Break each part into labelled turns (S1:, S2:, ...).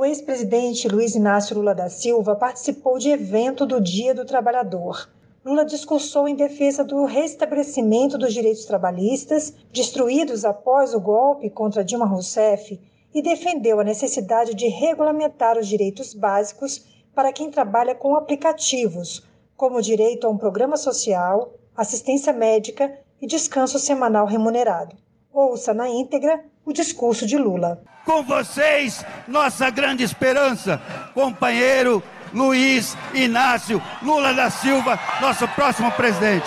S1: o ex-presidente Luiz Inácio Lula da Silva participou de evento do Dia do Trabalhador. Lula discursou em defesa do restabelecimento dos direitos trabalhistas, destruídos após o golpe contra Dilma Rousseff, e defendeu a necessidade de regulamentar os direitos básicos para quem trabalha com aplicativos, como o direito a um programa social, assistência médica e descanso semanal remunerado. Ouça na íntegra o discurso de Lula.
S2: Com vocês, nossa grande esperança, companheiro Luiz Inácio Lula da Silva, nosso próximo presidente.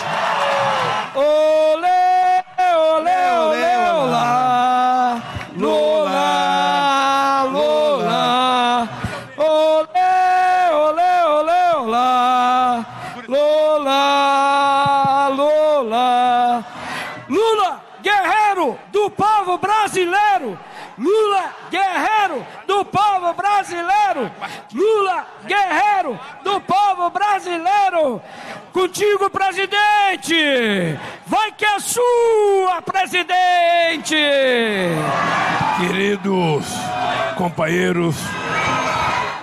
S3: Contigo, presidente. Vai que é sua, presidente.
S4: Queridos companheiros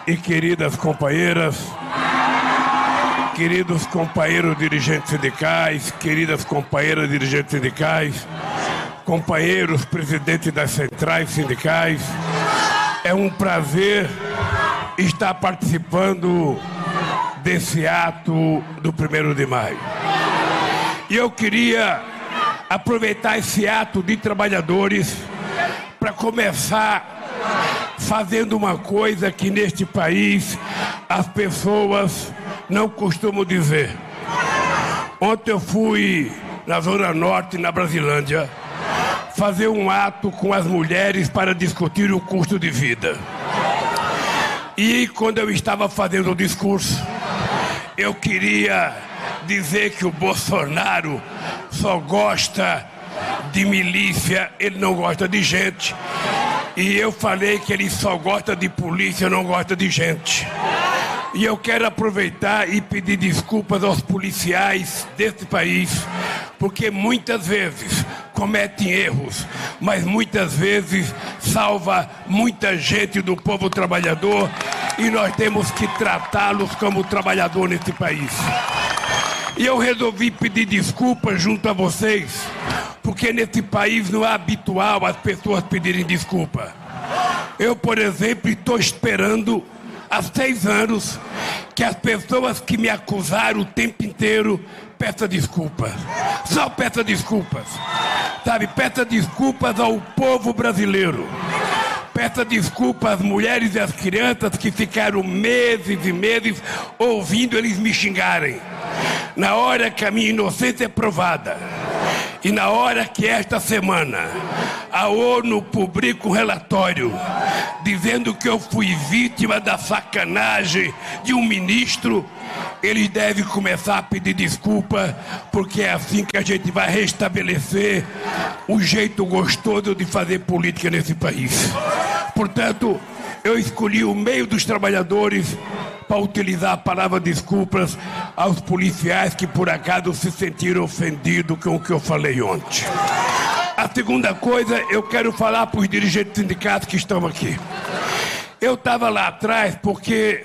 S4: e queridas companheiras, queridos companheiros dirigentes sindicais, queridas companheiras dirigentes sindicais, companheiros presidentes das centrais sindicais. É um prazer estar participando desse ato do primeiro de maio. E eu queria aproveitar esse ato de trabalhadores para começar fazendo uma coisa que neste país as pessoas não costumam dizer. Ontem eu fui na Zona Norte, na Brasilândia, fazer um ato com as mulheres para discutir o custo de vida. E quando eu estava fazendo o discurso, eu queria dizer que o Bolsonaro só gosta de milícia, ele não gosta de gente. E eu falei que ele só gosta de polícia, não gosta de gente. E eu quero aproveitar e pedir desculpas aos policiais desse país, porque muitas vezes cometem erros, mas muitas vezes salva muita gente do povo trabalhador e nós temos que tratá-los como trabalhador nesse país. E eu resolvi pedir desculpas junto a vocês, porque nesse país não é habitual as pessoas pedirem desculpa. Eu, por exemplo, estou esperando há seis anos que as pessoas que me acusaram o tempo inteiro peça desculpas. Só peça desculpas. Sabe, peça desculpas ao povo brasileiro. Peça desculpas às mulheres e às crianças que ficaram meses e meses ouvindo eles me xingarem. Na hora que a minha inocência é provada, e na hora que esta semana a ONU publica um relatório dizendo que eu fui vítima da sacanagem de um ministro, eles devem começar a pedir desculpa, porque é assim que a gente vai restabelecer o jeito gostoso de fazer política nesse país. Portanto, eu escolhi o meio dos trabalhadores para utilizar a palavra desculpas aos policiais que por acaso se sentiram ofendidos com o que eu falei ontem. A segunda coisa, eu quero falar para os dirigentes sindicatos que estão aqui. Eu estava lá atrás porque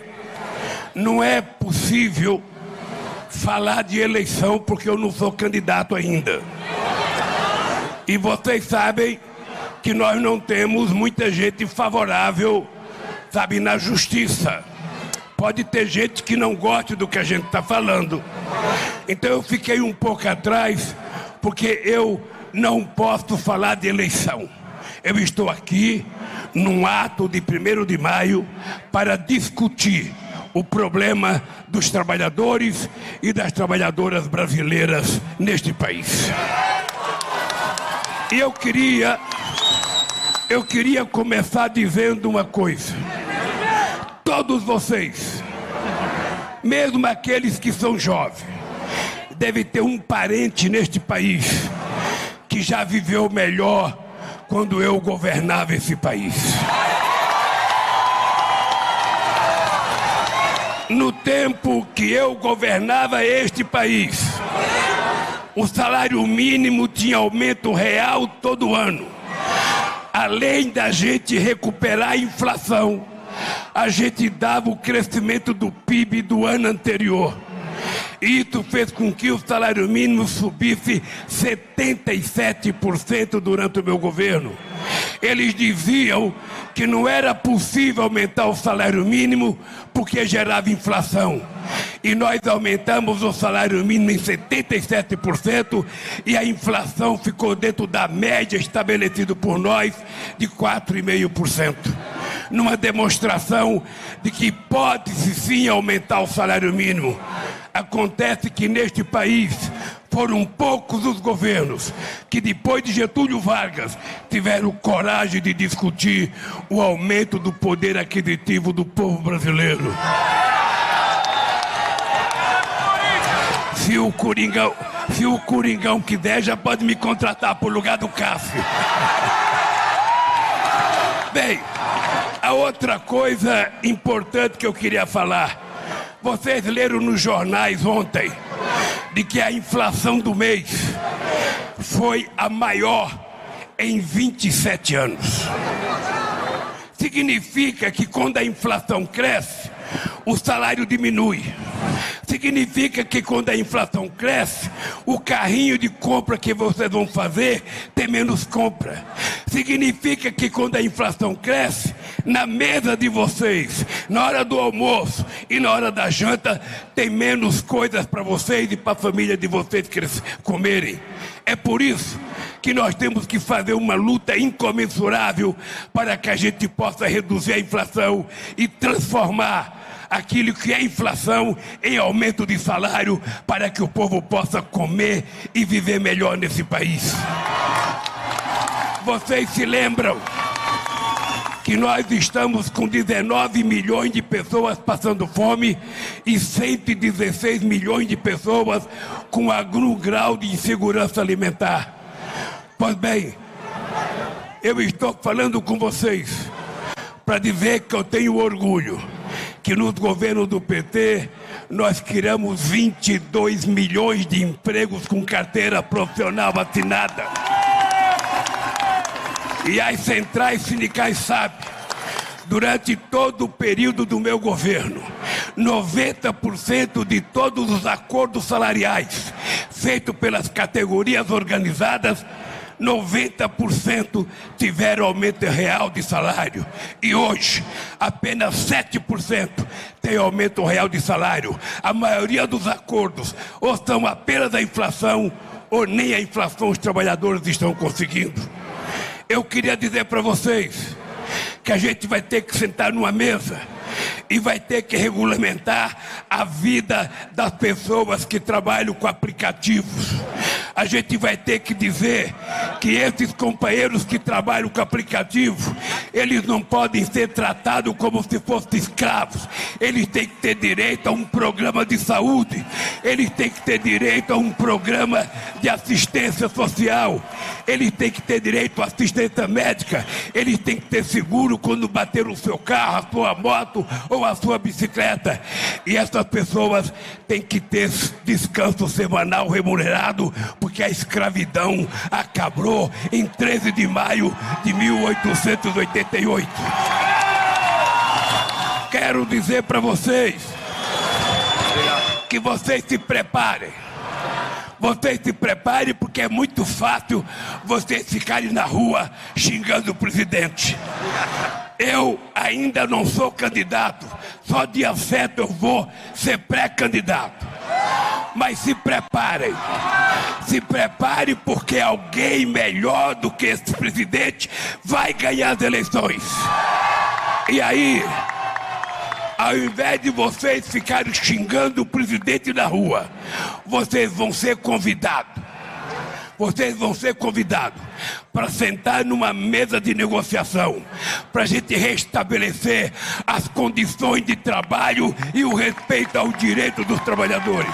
S4: não é possível falar de eleição porque eu não sou candidato ainda. E vocês sabem que nós não temos muita gente favorável, sabe, na justiça. Pode ter gente que não goste do que a gente está falando. Então eu fiquei um pouco atrás, porque eu não posso falar de eleição. Eu estou aqui num ato de 1 de maio para discutir o problema dos trabalhadores e das trabalhadoras brasileiras neste país. E eu queria eu queria começar dizendo uma coisa. Todos vocês, mesmo aqueles que são jovens, devem ter um parente neste país que já viveu melhor quando eu governava esse país. No tempo que eu governava este país, o salário mínimo tinha aumento real todo ano. Além da gente recuperar a inflação, a gente dava o crescimento do PIB do ano anterior. Isso fez com que o salário mínimo subisse 77% durante o meu governo. Eles diziam que não era possível aumentar o salário mínimo porque gerava inflação. E nós aumentamos o salário mínimo em 77% e a inflação ficou dentro da média estabelecida por nós de 4,5%. Numa demonstração de que pode-se sim aumentar o salário mínimo. Acontece que neste país foram poucos os governos que, depois de Getúlio Vargas, tiveram coragem de discutir o aumento do poder aquisitivo do povo brasileiro. Se o Coringão, se o Coringão quiser, já pode me contratar por lugar do Cássio. Bem, a outra coisa importante que eu queria falar. Vocês leram nos jornais ontem de que a inflação do mês foi a maior em 27 anos. Significa que quando a inflação cresce, o salário diminui. Significa que quando a inflação cresce, o carrinho de compra que vocês vão fazer tem menos compra. Significa que quando a inflação cresce, na mesa de vocês, na hora do almoço e na hora da janta, tem menos coisas para vocês e para a família de vocês comerem. É por isso que nós temos que fazer uma luta incomensurável para que a gente possa reduzir a inflação e transformar aquilo que é inflação em aumento de salário para que o povo possa comer e viver melhor nesse país. Vocês se lembram que nós estamos com 19 milhões de pessoas passando fome e 116 milhões de pessoas com algum grau de insegurança alimentar. Pois bem, eu estou falando com vocês para dizer que eu tenho orgulho que no governo do PT nós criamos 22 milhões de empregos com carteira profissional assinada. E as centrais sindicais sabem, durante todo o período do meu governo, 90% de todos os acordos salariais feitos pelas categorias organizadas 90% tiveram aumento real de salário. E hoje, apenas 7% tem aumento real de salário. A maioria dos acordos ou são apenas a inflação, ou nem a inflação os trabalhadores estão conseguindo. Eu queria dizer para vocês que a gente vai ter que sentar numa mesa e vai ter que regulamentar a vida das pessoas que trabalham com aplicativos. A gente vai ter que dizer que esses companheiros que trabalham com aplicativo, eles não podem ser tratados como se fossem escravos. Eles têm que ter direito a um programa de saúde, eles têm que ter direito a um programa de assistência social, eles têm que ter direito à assistência médica, eles têm que ter seguro quando bater o seu carro, a sua moto ou a sua bicicleta. E essas pessoas têm que ter descanso semanal remunerado, porque a escravidão acabou em 13 de maio de 1888. Quero dizer para vocês que vocês se preparem. Vocês se preparem porque é muito fácil vocês ficarem na rua xingando o presidente. Eu ainda não sou candidato, só dia 7 eu vou ser pré-candidato. Mas se preparem, se preparem porque alguém melhor do que esse presidente vai ganhar as eleições. E aí, ao invés de vocês ficarem xingando o presidente na rua, vocês vão ser convidados vocês vão ser convidados para sentar numa mesa de negociação, para a gente restabelecer as condições de trabalho e o respeito ao direito dos trabalhadores.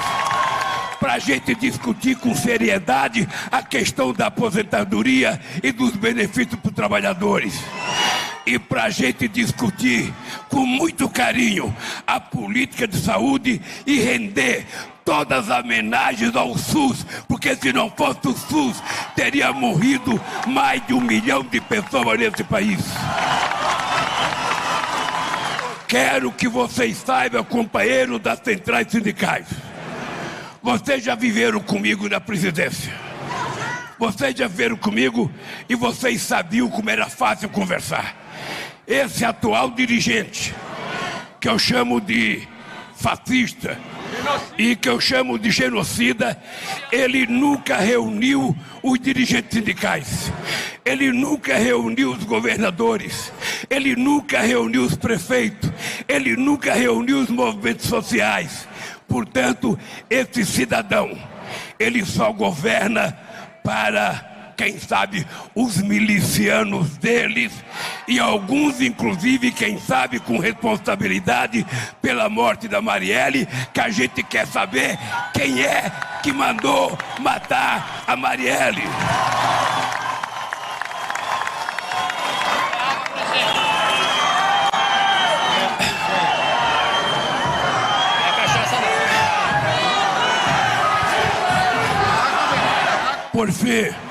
S4: Para a gente discutir com seriedade a questão da aposentadoria e dos benefícios para os trabalhadores e para a gente discutir com muito carinho a política de saúde e render todas as homenagens ao SUS, porque se não fosse o SUS, teria morrido mais de um milhão de pessoas nesse país. quero que vocês saibam, companheiros das centrais sindicais. Vocês já viveram comigo na presidência. Vocês já viveram comigo e vocês sabiam como era fácil conversar. Esse atual dirigente, que eu chamo de fascista e que eu chamo de genocida, ele nunca reuniu os dirigentes sindicais, ele nunca reuniu os governadores, ele nunca reuniu os prefeitos, ele nunca reuniu os movimentos sociais. Portanto, esse cidadão, ele só governa para quem sabe, os milicianos deles e alguns, inclusive, quem sabe, com responsabilidade pela morte da Marielle, que a gente quer saber quem é que mandou matar a Marielle. Por fim,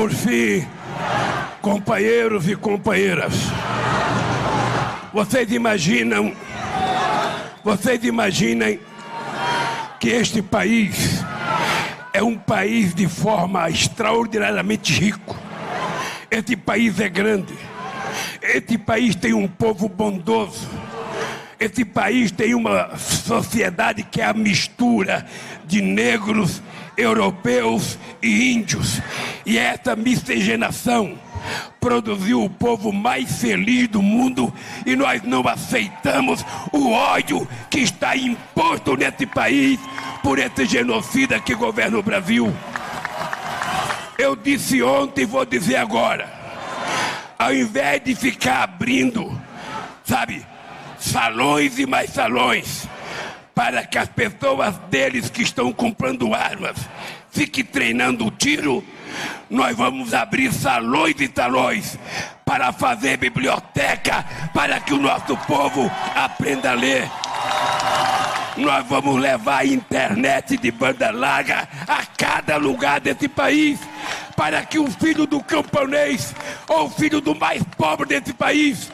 S4: Por fim, companheiros e companheiras, vocês imaginam, vocês imaginem que este país é um país de forma extraordinariamente rico. Este país é grande. Este país tem um povo bondoso. Este país tem uma sociedade que é a mistura de negros, europeus e índios. E essa miscigenação produziu o povo mais feliz do mundo e nós não aceitamos o ódio que está imposto nesse país por esse genocida que governa o Brasil. Eu disse ontem e vou dizer agora. Ao invés de ficar abrindo, sabe, salões e mais salões, para que as pessoas deles que estão comprando armas fiquem treinando o tiro, nós vamos abrir salões e salões para fazer biblioteca para que o nosso povo aprenda a ler. Nós vamos levar a internet de banda larga a cada lugar desse país para que o filho do camponês ou o filho do mais pobre desse país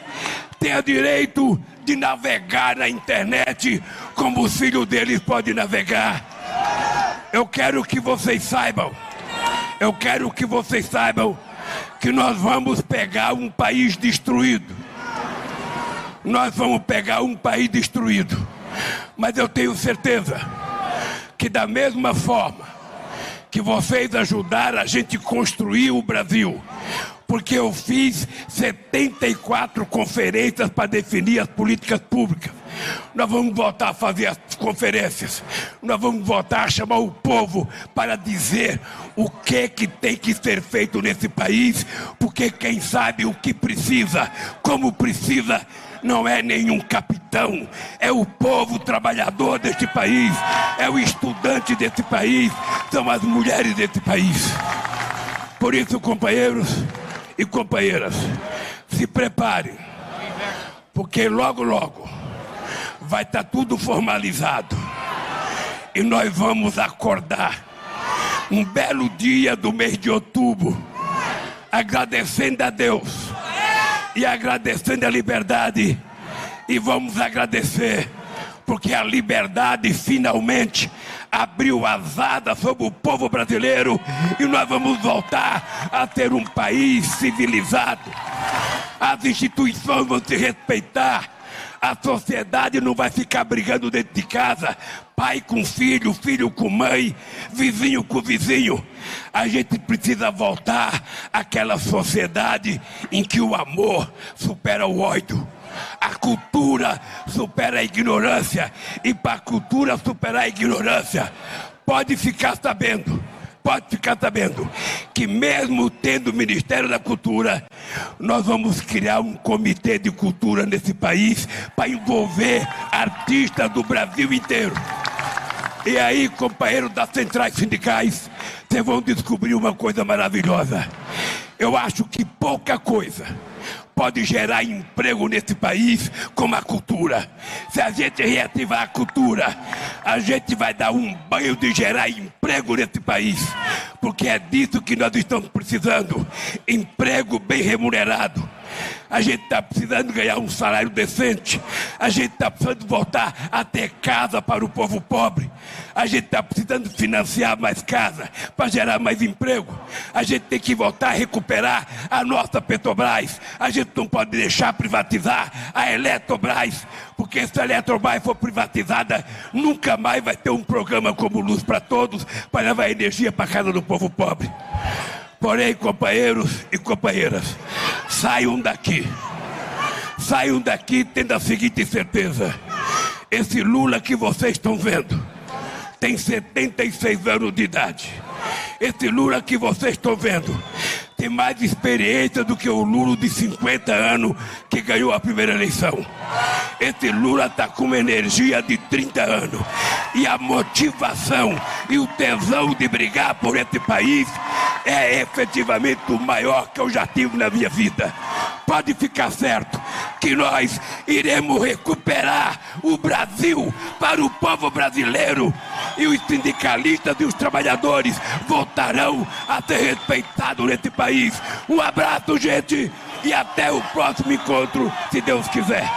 S4: tenha direito de navegar na internet como os filhos deles podem navegar. Eu quero que vocês saibam, eu quero que vocês saibam que nós vamos pegar um país destruído. Nós vamos pegar um país destruído. Mas eu tenho certeza que da mesma forma que vocês ajudaram a gente construir o Brasil. Porque eu fiz 74 conferências para definir as políticas públicas. Nós vamos voltar a fazer as conferências. Nós vamos voltar a chamar o povo para dizer o que que tem que ser feito nesse país, porque quem sabe o que precisa, como precisa, não é nenhum capitão, é o povo trabalhador deste país, é o estudante desse país, são as mulheres desse país. Por isso, companheiros e companheiras, se preparem, porque logo, logo vai estar tá tudo formalizado e nós vamos acordar um belo dia do mês de outubro, agradecendo a Deus e agradecendo a liberdade. E vamos agradecer, porque a liberdade finalmente abriu as asas sobre o povo brasileiro e nós vamos voltar a ter um país civilizado. As instituições vão se respeitar a sociedade não vai ficar brigando dentro de casa, pai com filho, filho com mãe, vizinho com vizinho. A gente precisa voltar àquela sociedade em que o amor supera o ódio. A cultura supera a ignorância. E para a cultura superar a ignorância, pode ficar sabendo pode ficar sabendo que, mesmo tendo o Ministério da Cultura, nós vamos criar um comitê de cultura nesse país para envolver artistas do Brasil inteiro. E aí, companheiro das centrais sindicais, vocês vão descobrir uma coisa maravilhosa. Eu acho que pouca coisa pode gerar emprego nesse país como a cultura. Se a gente reativar a cultura, a gente vai dar um banho de gerar emprego nesse país, porque é disso que nós estamos precisando emprego bem remunerado. A gente está precisando ganhar um salário decente. A gente está precisando voltar a ter casa para o povo pobre. A gente está precisando financiar mais casa para gerar mais emprego. A gente tem que voltar a recuperar a nossa Petrobras. A gente não pode deixar privatizar a Eletrobras, porque se a Eletrobras for privatizada, nunca mais vai ter um programa como Luz para Todos para levar energia para a casa do povo pobre. Porém, companheiros e companheiras, saiam daqui. Saiam daqui tendo a seguinte certeza: esse Lula que vocês estão vendo tem 76 anos de idade. Esse Lula que vocês estão vendo tem mais experiência do que o Lula de 50 anos que ganhou a primeira eleição. Esse Lula está com uma energia de 30 anos. E a motivação e o tesão de brigar por esse país é efetivamente o maior que eu já tive na minha vida. Pode ficar certo que nós iremos recuperar o Brasil para o povo brasileiro e os sindicalistas e os trabalhadores voltarão a ser respeitados nesse país. Um abraço, gente, e até o próximo encontro, se Deus quiser.